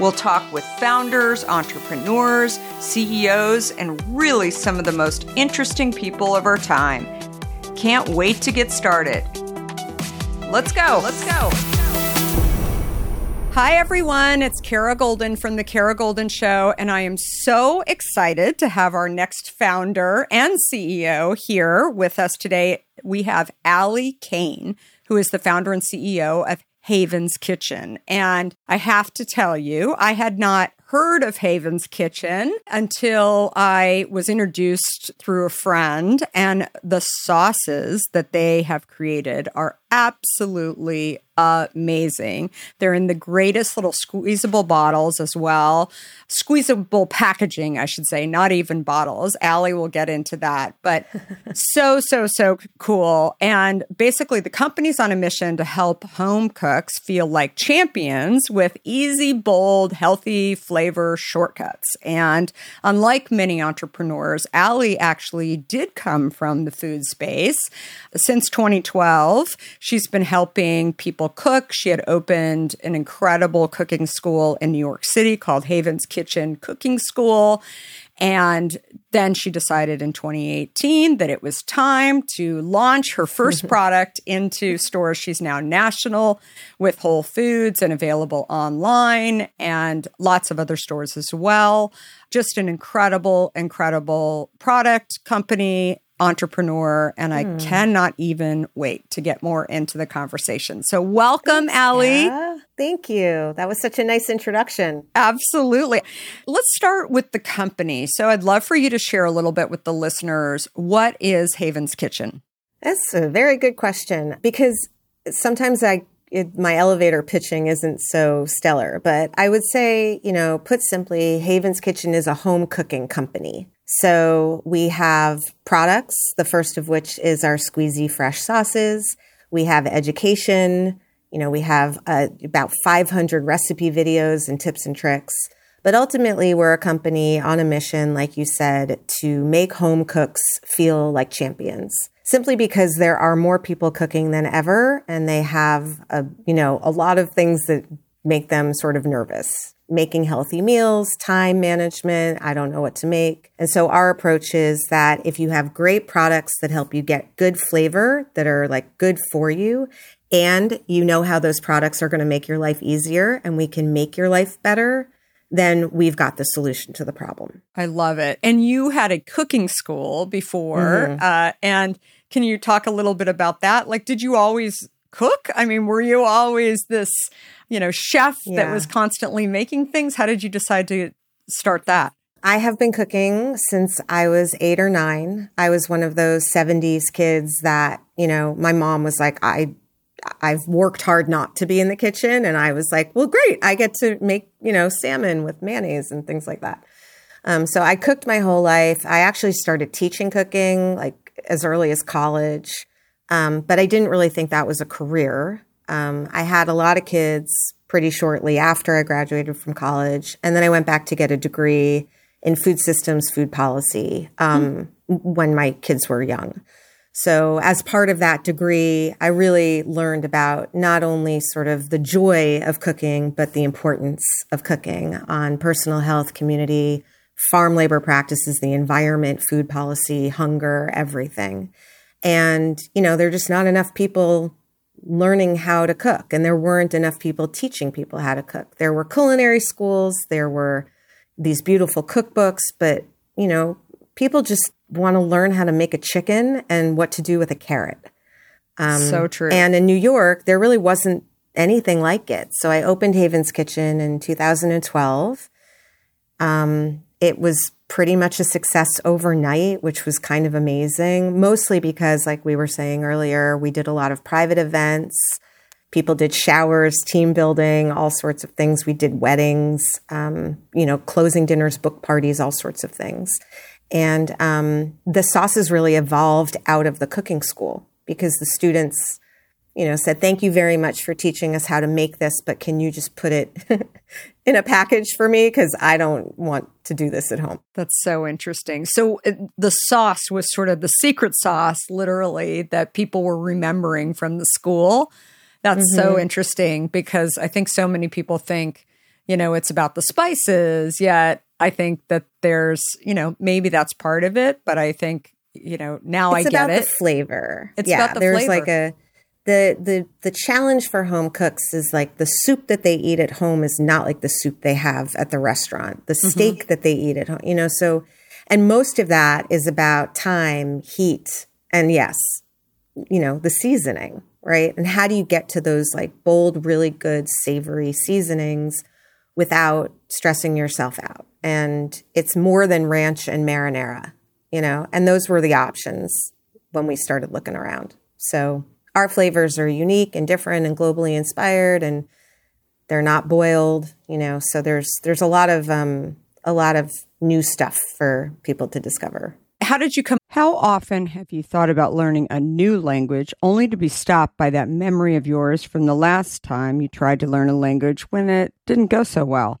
We'll talk with founders, entrepreneurs, CEOs, and really some of the most interesting people of our time. Can't wait to get started. Let's go. Let's go. Hi, everyone. It's Kara Goldin from The Kara Goldin Show, and I am so excited to have our next founder and CEO here with us today. We have Allie Cayne, who is the founder and CEO of Haven's Kitchen. And I have to tell you, I had not heard of Haven's Kitchen until I was introduced through a friend, and the sauces that they have created are absolutely amazing. They're in the greatest little squeezable bottles as well. Squeezable packaging, I should say, not even bottles. Allie will get into that, but so, so, so cool. And basically, the company's on a mission to help home cooks feel like champions with easy, bold, healthy flavor shortcuts. And unlike many entrepreneurs, Allie actually did come from the food space. Since 2012, she's been helping people cook. She had opened an incredible cooking school in New York City called Haven's Kitchen Cooking School. And then she decided in 2018 that it was time to launch her first product into stores. She's now national with Whole Foods and available online and lots of other stores as well. Just an incredible, incredible product company entrepreneur, and I mm. cannot even wait to get more into the conversation. So, welcome, Thanks, Allie. Yeah. Thank you. That was such a nice introduction. Absolutely. Let's start with the company. So, I'd love for you to share a little bit with the listeners. What is Haven's Kitchen? That's a very good question because sometimes I it, my elevator pitching isn't so stellar, but I would say, you know, put simply, Haven's Kitchen is a home cooking company. So we have products, the first of which is our squeezy fresh sauces. We have education. You know, we have uh, about 500 recipe videos and tips and tricks. But ultimately, we're a company on a mission, like you said, to make home cooks feel like champions. Simply because there are more people cooking than ever, and they have a, you know, a lot of things that make them sort of nervous. Making healthy meals, time management, I don't know what to make. And so our approach is that if you have great products that help you get good flavor, that are like good for you, and you know how those products are going to make your life easier and we can make your life better, then we've got the solution to the problem. I love it. And you had a cooking school before. Mm-hmm. Uh, and can you talk a little bit about that? Like, did you always cook? I mean, were you always this, you know, chef yeah. that was constantly making things? How did you decide to start that? I have been cooking since I was eight or nine. I was one of those 70s kids that, you know, my mom was like, I I've worked hard not to be in the kitchen. And I was like, well, great. I get to make, you know, salmon with mayonnaise and things like that. Um, so I cooked my whole life. I actually started teaching cooking like as early as college. Um, but I didn't really think that was a career. Um, I had a lot of kids pretty shortly after I graduated from college. And then I went back to get a degree in food systems, food policy mm-hmm. when my kids were young. So as part of that degree, I really learned about not only sort of the joy of cooking, but the importance of cooking on personal health, community, farm labor practices, the environment, food policy, hunger, everything. And, you know, there are just not enough people learning how to cook, and there weren't enough people teaching people how to cook. There were culinary schools, there were these beautiful cookbooks, but, you know, people just want to learn how to make a chicken and what to do with a carrot. Um, so true. And in New York, there really wasn't anything like it. So I opened Haven's Kitchen in 2012. Um, it was pretty much a success overnight, which was kind of amazing, mostly because, like we were saying earlier, we did a lot of private events. People did showers, team building, all sorts of things. We did weddings, um, you know, closing dinners, book parties, all sorts of things. And um, the sauces really evolved out of the cooking school because the students, you know, said, "Thank you very much for teaching us how to make this, but can you just put it in a package for me because I don't want to do this at home." That's so interesting. So it, the sauce was sort of the secret sauce, literally, that people were remembering from the school. That's mm-hmm. so interesting because I think so many people think, you know, it's about the spices, yet I think that there's, you know, maybe that's part of it, but I think, you know, now it's I get it. The flavor. It's yeah, about the flavor. there's flavor. like a the the the challenge for home cooks is like the soup that they eat at home is not like the soup they have at the restaurant. The mm-hmm. steak that they eat at home, you know, so and most of that is about time, heat, and yes, you know, the seasoning, right? And how do you get to those like bold, really good savory seasonings without stressing yourself out? and it's more than ranch and marinara, you know, and those were the options when we started looking around. So our flavors are unique and different and globally inspired and they're not boiled, you know, so there's there's a lot of um a lot of new stuff for people to discover. How did you come? How often have you thought about learning a new language only to be stopped by that memory of yours from the last time you tried to learn a language when it didn't go so well?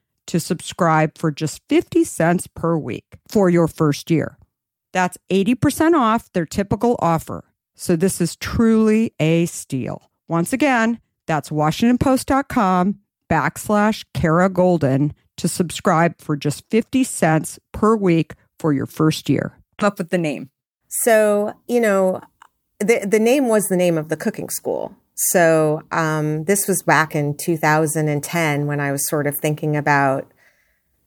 to subscribe for just 50 cents per week for your first year. That's 80% off their typical offer. So this is truly a steal. Once again, that's washingtonpost.com backslash Kara Goldin to subscribe for just 50 cents per week for your first year. Up with the name. So, you know, the, the name was the name of the cooking school. So, um, this was back in 2010 when I was sort of thinking about,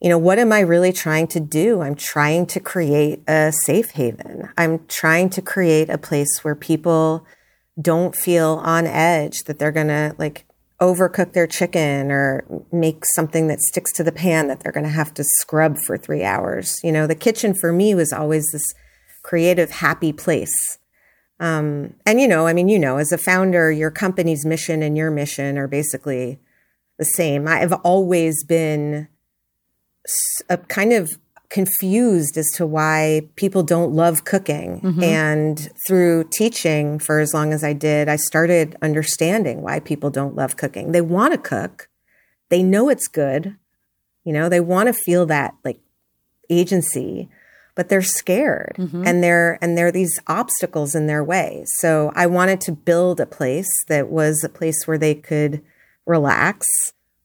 you know, what am I really trying to do? I'm trying to create a safe haven. I'm trying to create a place where people don't feel on edge that they're going to like overcook their chicken or make something that sticks to the pan that they're going to have to scrub for three hours. You know, the kitchen for me was always this creative, happy place. Um, and, you know, I mean, you know, as a founder, your company's mission and your mission are basically the same. I've always been a kind of confused as to why people don't love cooking. Mm-hmm. And through teaching for as long as I did, I started understanding why people don't love cooking. They want to cook, they know it's good, you know, they want to feel that like agency but they're scared mm-hmm. and there and there are these obstacles in their way so i wanted to build a place that was a place where they could relax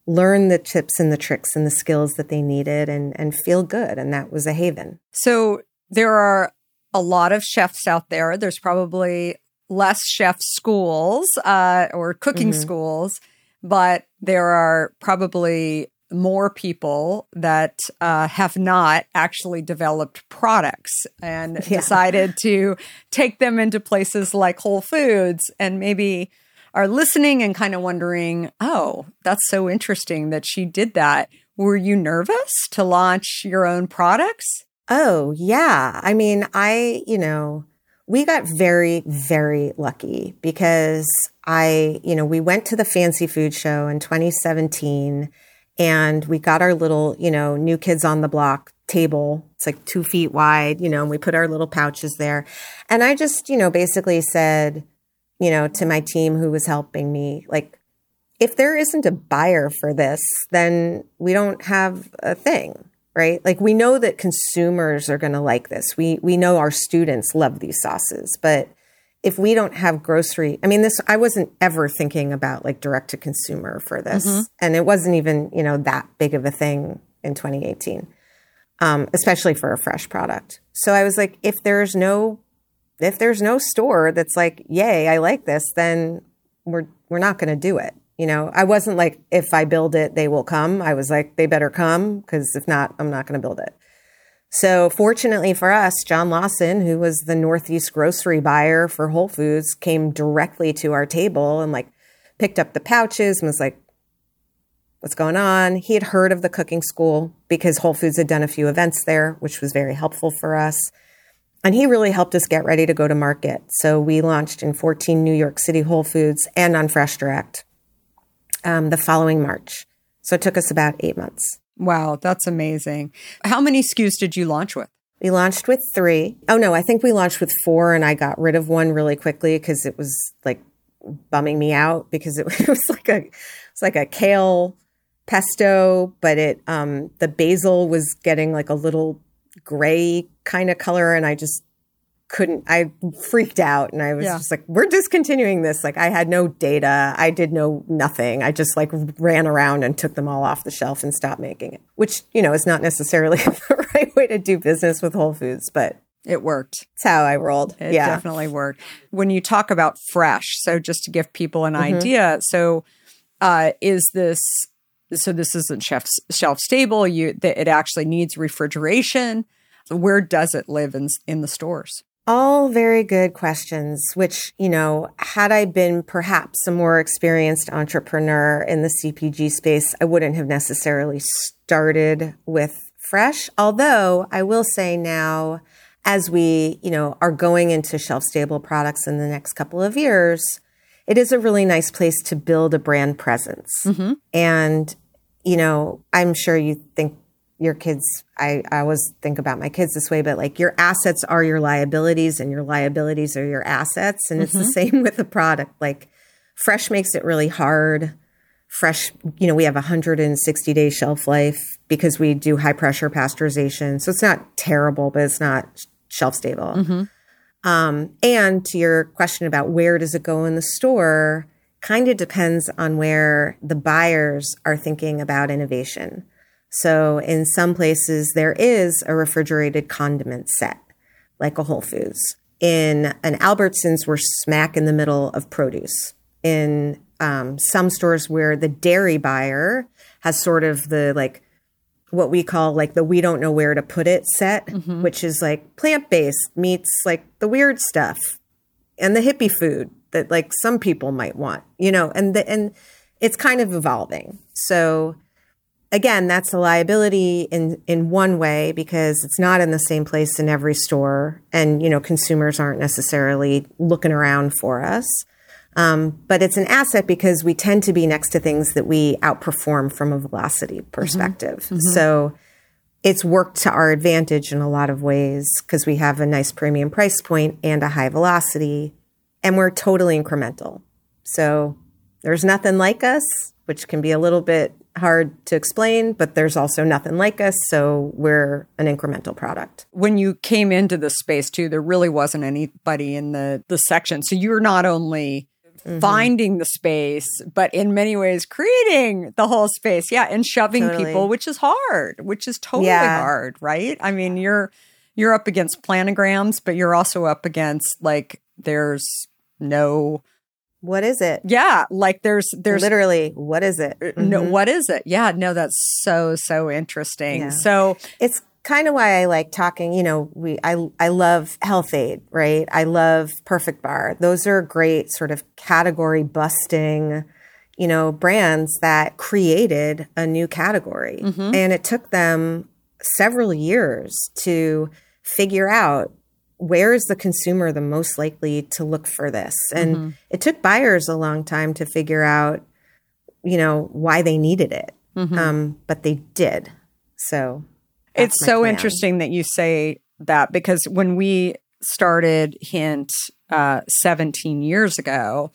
learn the tips and the tricks and the skills that they needed and, and feel good. And that was a haven. So there are a lot of chefs out there. There's probably less chef schools uh, or cooking Mhm. schools, but there are probably more people that uh, have not actually developed products and Yeah. decided to take them into places like Whole Foods and maybe are listening and kind of wondering, oh, that's so interesting that she did that. Were you nervous to launch your own products? Oh, yeah. I mean, I, you know, we got very, very lucky because I, you know, we went to the fancy food show in 2017 and we got our little, you know, new kids on the block table. It's like two feet wide, you know, and we put our little pouches there. And I just, you know, basically said, you know, to my team who was helping me, like, if there isn't a buyer for this, then we don't have a thing right? Like we know that consumers are going to like this. We we know our students love these sauces, but if we don't have grocery, I mean this I wasn't ever thinking about like direct to consumer for this. And it wasn't even, you know, that big of a thing in 2018. Um, especially for a fresh product. So I was like if there's no if there's no store that's like, "Yay, I like this," then we're we're not going to do it. You know, I wasn't like, if I build it, they will come. I was like, they better come because if not, I'm not going to build it. So, fortunately for us, John Lawson, who was the Northeast grocery buyer for Whole Foods, came directly to our table and like picked up the pouches and was like, what's going on? He had heard of the cooking school because Whole Foods had done a few events there, which was very helpful for us. And he really helped us get ready to go to market. So, we launched in 14 New York City Whole Foods and on Fresh Direct um, the following March. So it took us about eight months. Wow, that's amazing. How many SKUs did you launch with? We launched with three. Oh no, I think we launched with four, and I got rid of one really quickly because it was like bumming me out because it, was like a it's like a kale pesto, but it um the basil was getting like a little gray kind of color, and I just couldn't I freaked out and I was Yeah. just like we're discontinuing this like I had no data I did no nothing I just like ran around and took them all off the shelf and stopped making it which you know is not necessarily the right way to do business with Whole Foods but It worked. it's how I rolled It yeah definitely worked. When you talk about fresh, so just to give people an Mm-hmm. idea, so uh, is this so this isn't chef shelf stable? You that it actually needs refrigeration. Where does it live in in the stores? All very good questions, which, you know, had I been perhaps a more experienced entrepreneur in the CPG space, I wouldn't have necessarily started with fresh. Although I will say now, as we, you know, are going into shelf stable products in the next couple of years, it is a really nice place to build a brand presence. Mm-hmm. And, you know, I'm sure you think your kids, I, I always think about my kids this way, but like your assets are your liabilities and your liabilities are your assets. And it's the same with the product. Like fresh makes it really hard. Fresh, you know, we have a 160 day shelf life because we do high pressure pasteurization. So it's not terrible, but it's not shelf stable. Um, and to your question about where does it go in the store, kind of depends on where the buyers are thinking about innovation. So in some places, there is a refrigerated condiment set, like a Whole Foods. In an Albertsons, we're smack in the middle of produce. In um, some stores where the dairy buyer has sort of the like what we call like the we don't know where to put it set, which is like plant based meets like the weird stuff and the hippie food that like some people might want, you know, and the, and it's kind of evolving. So again, that's a liability in in one way because it's not in the same place in every store, and you know, consumers aren't necessarily looking around for us. Um, but it's an asset because we tend to be next to things that we outperform from a velocity perspective. So it's worked to our advantage in a lot of ways because we have a nice premium price point and a high velocity, and we're totally incremental. So there's nothing like us, which can be a little bit hard to explain, but there's also nothing like us. So we're an incremental product. When you came into the space too, there really wasn't anybody in the the section. So you're not only Mm-hmm. finding the space, but in many ways creating the whole space. Yeah, and shoving Totally. people, which is hard, which is totally Yeah. hard, right? I mean, you're you're up against planograms, but you're also up against like there's no What is it? yeah, like there's there's Literally, what is it? no Mhm. what is it? Yeah, no, that's so so interesting. Yeah. So it's kind of why I like talking. You know, we I I love Health-Ade, right? I love Perfect Bar. Those are great sort of category busting, you know, brands that created a new category, and it took them several years to figure out where is the consumer the most likely to look for this? And it took buyers a long time to figure out you know why they needed it um, but they did. So it's so plan. interesting that you say that because when we started Hint uh, 17 years ago,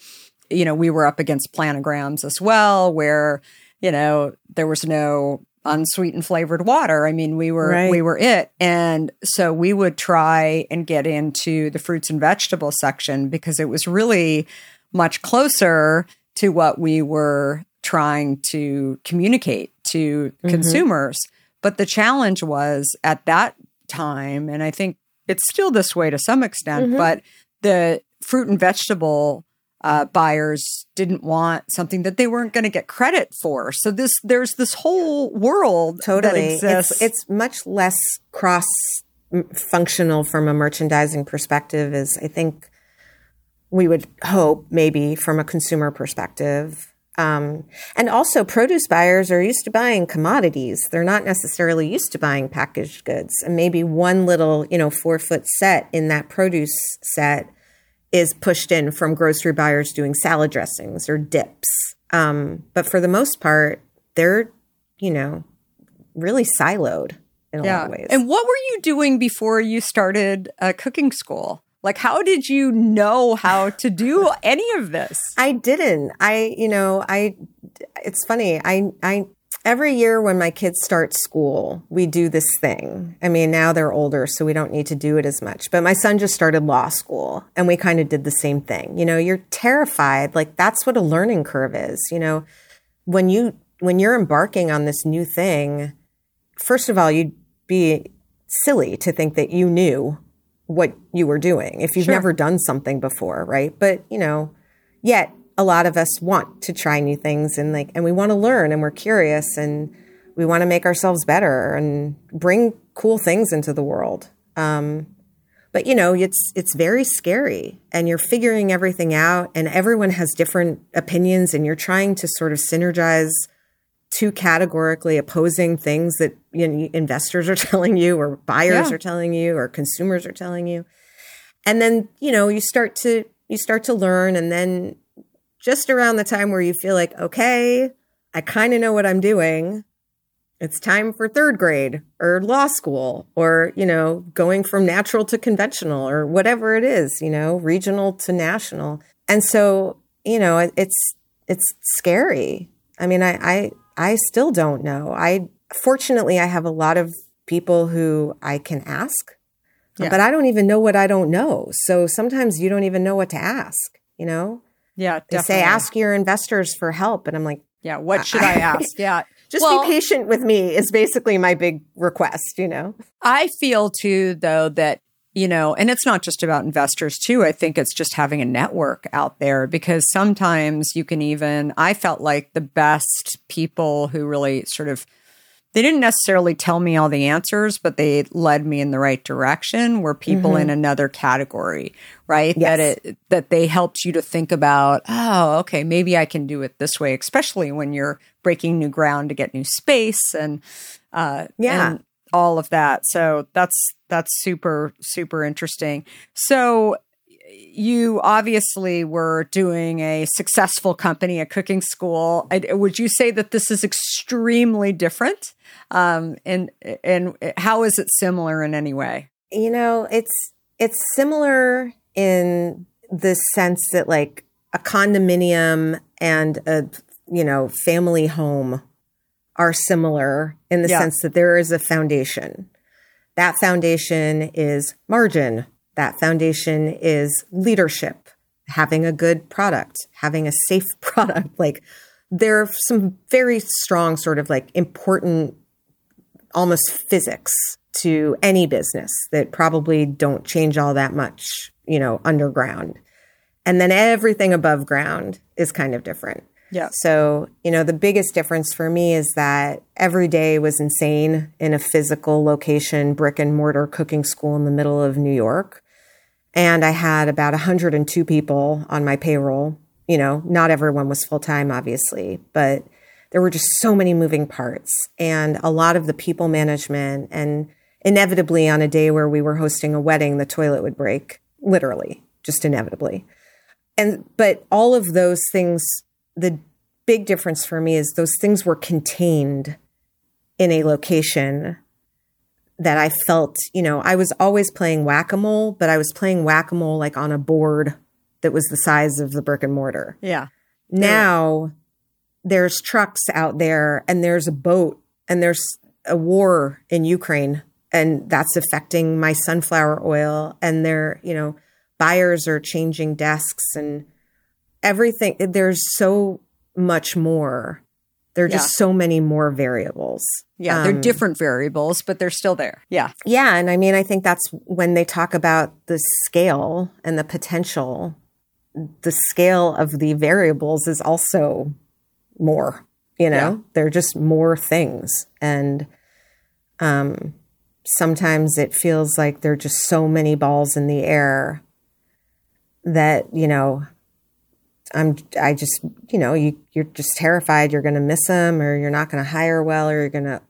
you know, we were up against planograms as well, where, you know, there was no unsweetened flavored water. I mean, we were Right. we were it. And so we would try and get into the fruits and vegetable section because it was really much closer to what we were trying to communicate to mm-hmm. consumers. But the challenge was at that time, and I think it's still this way to some extent, mm-hmm. but the fruit and vegetable uh, buyers didn't want something that they weren't going to get credit for. So this there's this whole world that totally exists. it's it's much less cross functional from a merchandising perspective as i think we would hope maybe from a consumer perspective um, and also produce buyers are used to buying commodities they're not necessarily used to buying packaged goods and maybe one little you know four foot set in that produce set is pushed in from grocery buyers doing salad dressings or dips um, but for the most part they're you know really siloed in a lot of ways. And what were you doing before you started uh, cooking school? Like, how did you know how to do any of this? I didn't. I, you know, I, it's funny. I, I, every year when my kids start school, we do this thing. I mean, now they're older, so we don't need to do it as much. But my son just started law school and we kind of did the same thing. You know, you're terrified. Like, that's what a learning curve is. You know, when you, when you're embarking on this new thing, first of all, you'd be silly to think that you knew what you were doing if you've Sure. never done something before, right? But, you know, yet a lot of us want to try new things and like, and we want to learn and we're curious and we want to make ourselves better and bring cool things into the world. Um, but you know, it's it's very scary, and you're figuring everything out, and everyone has different opinions, and you're trying to sort of synergize two categorically opposing things that you know, investors are telling you, or buyers Yeah. are telling you, or consumers are telling you, and then you know you start to you start to learn, and then just around the time where you feel like, okay, I kind of know what I'm doing. It's time for third grade or law school or, you know, going from natural to conventional or whatever it is, you know, regional to national. And so, you know, it's, it's scary. I mean, I, I, I still don't know. I, fortunately, I have a lot of people who I can ask, Yeah. but I don't even know what I don't know. So sometimes you don't even know what to ask, you know? Yeah, They say, ask your investors for help. And I'm like, Yeah, what should I ask? Yeah. just Well- be patient with me is basically my big request, you know? I feel too, though, that, you know, and it's not just about investors too. I think it's just having a network out there because sometimes you can even, I felt like the best people who really sort of, they didn't necessarily tell me all the answers, but they led me in the right direction were people in another category, right? That it, that they helped you to think about, oh, okay, maybe I can do it this way, especially when you're breaking new ground to get new space and, uh, Yeah. and all of that. So that's that's super super interesting. So you obviously were doing a successful company, a cooking school. I, would you say that this is extremely different? Um, and and how is it similar in any way? You know, it's it's similar in the sense that like a condominium and a you know, family home are similar in the Yeah. sense that there is a foundation. That foundation is margin. That foundation is leadership, having a good product, having a safe product. Like there are some very strong sort of like important almost physics to any business that probably don't change all that much, you know, underground. And then everything above ground is kind of different. Yeah. So, you know, the biggest difference for me is that every day was insane in a physical location, brick and mortar cooking school in the middle of New York. And I had about 102 people on my payroll. You know, not everyone was full time, obviously, but there were just so many moving parts and a lot of the people management. And inevitably, on a day where we were hosting a wedding, the toilet would break, literally, just inevitably. And, but all of those things, the big difference for me is those things were contained in a location that I felt, you know, I was always playing whack a mole, but I was playing whack a mole like on a board that was the size of the brick and mortar. Yeah. Now there's trucks out there and there's a boat and there's a war in Ukraine and that's affecting my sunflower oil and they're, you know, buyers are changing desks and everything. There's so much more. There are Yeah. just so many more variables. Yeah. they're Um, different variables, but they're still there. Yeah. Yeah. And I mean, I think that's when they talk about the scale and the potential, the scale of the variables is also more, you know, Yeah. they're just more things. And um, sometimes it feels like there are just so many balls in the air that, you know, I'm, I just, you know, you, you're just terrified you're going to miss them or you're not going to hire well or you're going to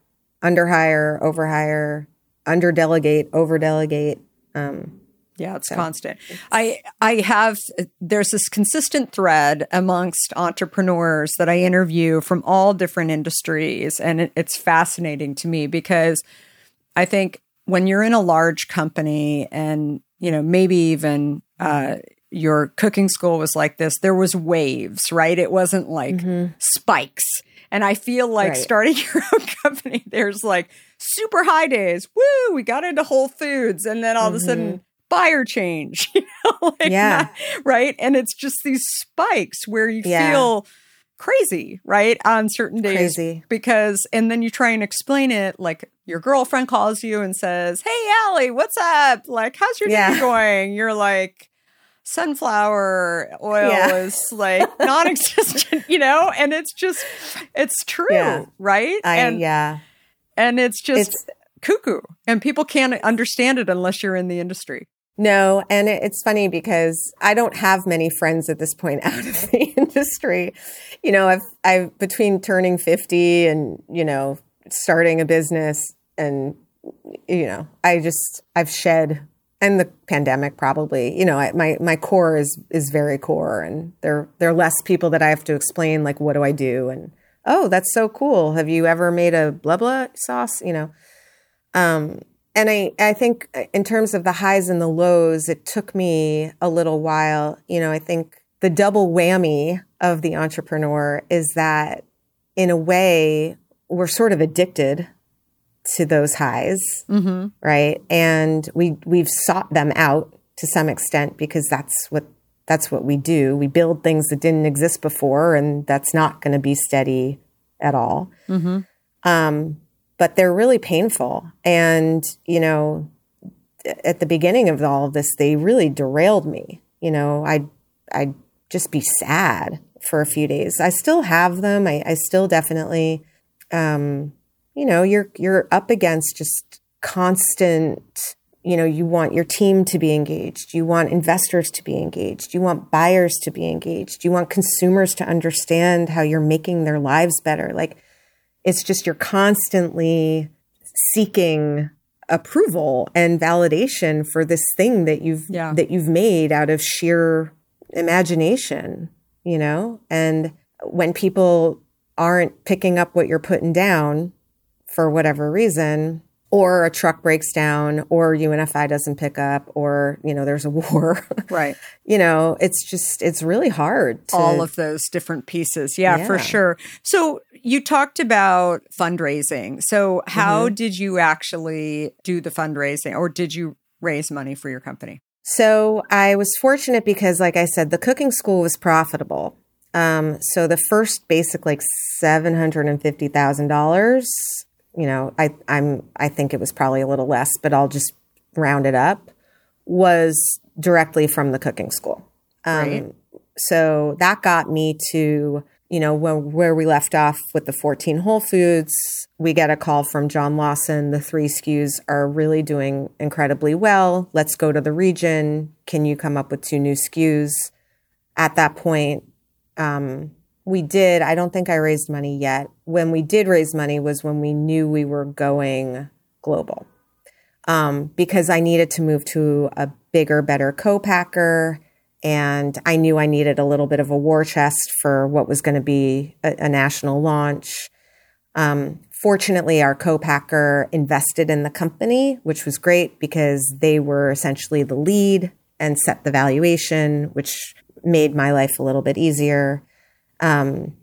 underhire, overhire, underdelegate, overdelegate. Um, Yeah, it's So, constant. I I have there's this consistent thread amongst entrepreneurs that I interview from all different industries and it, it's fascinating to me because I think when you're in a large company and you know maybe even uh your cooking school was like this there was waves right it wasn't like mm-hmm. spikes and i feel like Right. starting your own company there's like super high days woo we got into whole foods and then all of a sudden mm-hmm. buyer change you know like Yeah. not- right and it's just these spikes where you Yeah. feel crazy right on certain days Crazy. because and then you try and explain it like your girlfriend calls you and says hey Allie what's up like how's your day going you're like sunflower oil Yeah. is like non-existent you know and it's just it's true Yeah. right I, and yeah. and it's just It's- cuckoo and people can't understand it unless you're in the industry No, and it- it's funny because I don't have many friends at this point out of the industry. You know, I've I've between turning 50 and, you know, starting a business and you know, I just I've shed and the pandemic probably, you know, my my core is is very core and there there are less people that I have to explain like what do I do and oh, that's so cool. Have you ever made a blah blah sauce, you know? Um, and I, I think in terms of the highs and the lows, it took me a little while. You know, I think the double whammy of the entrepreneur is that in a way, we're sort of addicted to those highs, mm-hmm. right? And we, we've sought them out to some extent because that's what, that's what we do. We build things that didn't exist before and that's not going to be steady at all. Mm-hmm. Um, but they're really painful. And, you know, at the beginning of all of this, they really derailed me. You know, I'd, I'd just be sad for a few days. I still have them. I, I still definitely, um, you know, you're, you're up against just constant, you know, you want your team to be engaged. You want investors to be engaged. You want buyers to be engaged. You want consumers to understand how you're making their lives better. Like, it's just you're constantly seeking approval and validation for this thing that you've Yeah. that you've made out of sheer imagination, you know? And when people aren't picking up what you're putting down for whatever reason, or a truck breaks down, or UNFI doesn't pick up, or, you know, there's a war, right you know, it's just, it's really hard to. all of those different pieces. Yeah, for sure. So you talked about fundraising. So how Mm-hmm. did you actually do the fundraising or did you raise money for your company? So I was fortunate because, like I said, the cooking school was profitable. Um, so the first basic, like seven hundred and fifty thousand dollars, you know, I, I'm, I think it was probably a little less, but I'll just round it up, was directly from the cooking school. Um, Right. So that got me to, you know, where, where we left off with the 14 Whole Foods, we get a call from John Lawson. The three SKUs are really doing incredibly well. Let's go to the region. Can you come up with two new SKUs? At that point, um, we did. I don't think I raised money yet. When we did raise money was when we knew we were going global. Um, because I needed to move to a bigger, better co-packer. And I knew I needed a little bit of a war chest for what was going to be a, a national launch. Um, fortunately, our co-packer invested in the company, which was great because they were essentially the lead and set the valuation, which made my life a little bit easier. Um,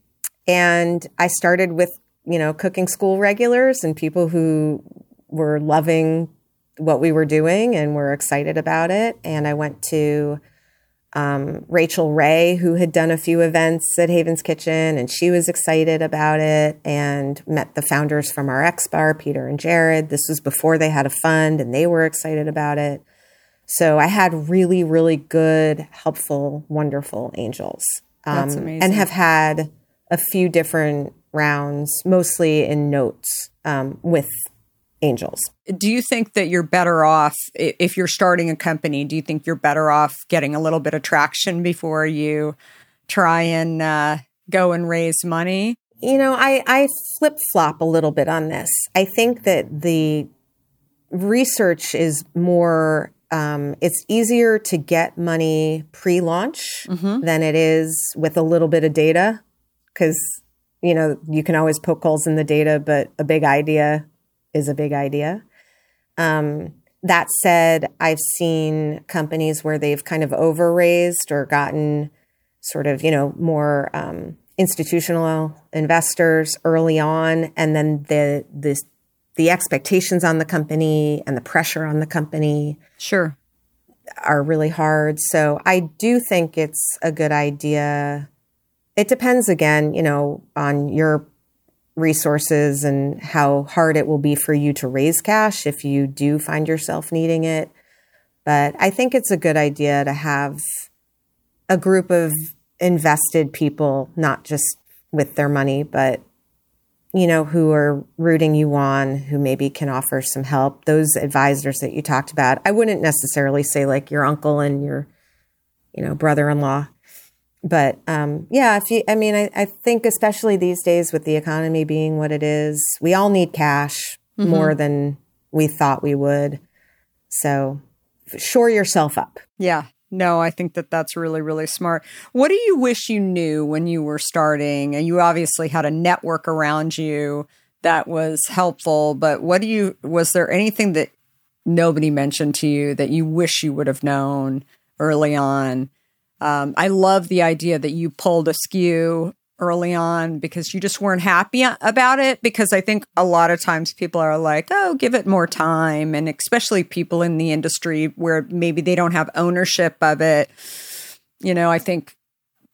and I started with, you know, cooking school regulars and people who were loving what we were doing and were excited about it. And I went to um, Rachael Ray, who had done a few events at Haven's Kitchen, and she was excited about it and met the founders from RXBAR, Peter and Jared. This was before they had a fund and they were excited about it. So I had really, really good, helpful, wonderful angels. That's Um, amazing. And have had a few different rounds, mostly in notes um, with angels. do you think that you're better off if you're starting a company do you think you're better off getting a little bit of traction before you try and uh, go and raise money You know, I, I flip flop a little bit on this. I think that the research is more, um, it's easier to get money pre launch than it is with a little bit of data. Because, you know, you can always poke holes in the data, but a big idea is a big idea. Um, that said, I've seen companies where they've kind of over raised or gotten sort of, you know, more um, institutional investors early on, and then the the the expectations on the company and the pressure on the company sure are really hard. So I do think it's a good idea. It depends again, you know, on your resources and how hard it will be for you to raise cash if you do find yourself needing it. But I think it's a good idea to have a group of invested people, not just with their money, but you know, who are rooting you on, who maybe can offer some help. Those advisors that you talked about, I wouldn't necessarily say like your uncle and your, you know, brother in law. But um, yeah, if you, I mean, I, I think especially these days with the economy being what it is, we all need cash more than we thought we would. So shore yourself up. yeah no i think that that's really really smart. What do you wish you knew when you were starting? And you obviously had a network around you that was helpful but what do you was there anything that nobody mentioned to you that you wish you would have known early on? Um, I love the idea that you pulled a SKU early on because you just weren't happy about it. Because I think a lot of times people are like, oh, give it more time. And especially people in the industry where maybe they don't have ownership of it. You know, I think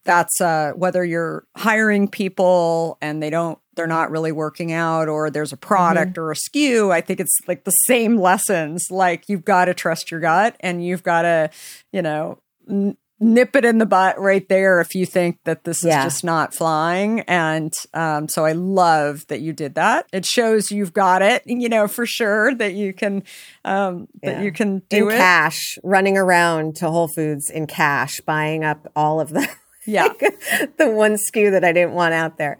that's uh, whether you're hiring people and they don't, they're not really working out, or there's a product or a SKU I think it's like the same lessons. Like you've got to trust your gut and you've got to, you know, n- nip it in the butt right there if you think that this Yeah. is just not flying. And um, so I love that you did that. It shows you've got it, you know, for sure that you can um, that you can in do it. cash, running around to Whole Foods in cash, buying up all of the Yeah. the one SKU that I didn't want out there.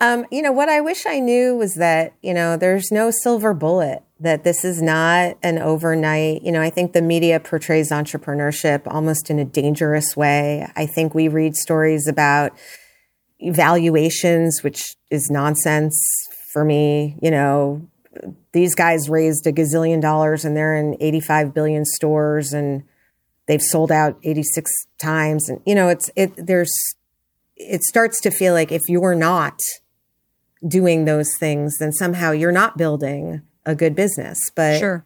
Um, you know, what I wish I knew was that, you know, there's no silver bullet, that this is not an overnight, you know, I think the media portrays entrepreneurship almost in a dangerous way. I think we read stories about valuations, which is nonsense for me, you know, these guys raised a gazillion dollars and they're in 85 billion stores and they've sold out 86 times and you know it's it there's it starts to feel like if you're not doing those things then somehow you're not building a good business but Sure.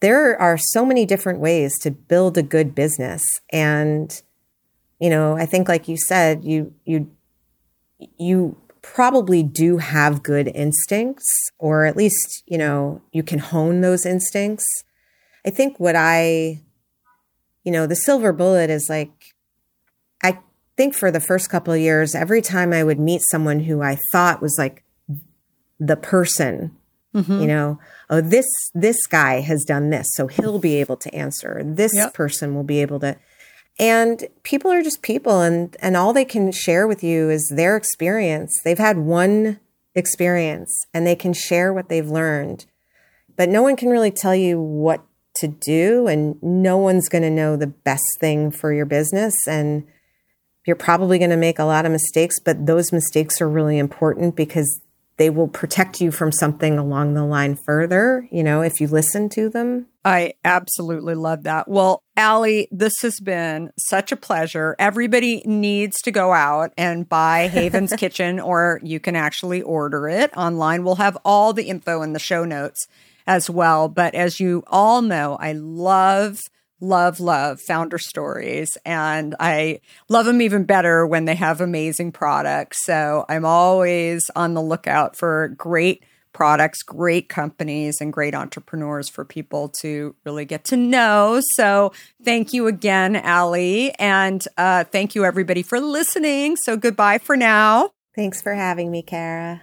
there are so many different ways to build a good business and you know i think like you said you you you probably do have good instincts, or at least, you know, you can hone those instincts. I think what I, you know, the silver bullet is like, I think for the first couple of years, every time I would meet someone who I thought was like the person, mm-hmm. you know, oh, this, this guy has done this, so he'll be able to answer. This yep. person will be able to. And people are just people and, and all they can share with you is their experience. They've had one experience and they can share what they've learned. But no one can really tell you what to do and no one's going to know the best thing for your business and you're probably going to make a lot of mistakes, but those mistakes are really important because they will protect you from something along the line further, you know, if you listen to them. I absolutely love that. Well, Allie, this has been such a pleasure. Everybody needs to go out and buy Haven's Kitchen, or you can actually order it online. We'll have all the info in the show notes as well. But as you all know, I love love, love founder stories. And I love them even better when they have amazing products. So I'm always on the lookout for great products, great companies, and great entrepreneurs for people to really get to know. So thank you again, Allie. And uh, thank you, everybody, for listening. So goodbye for now. Thanks for having me, Kara.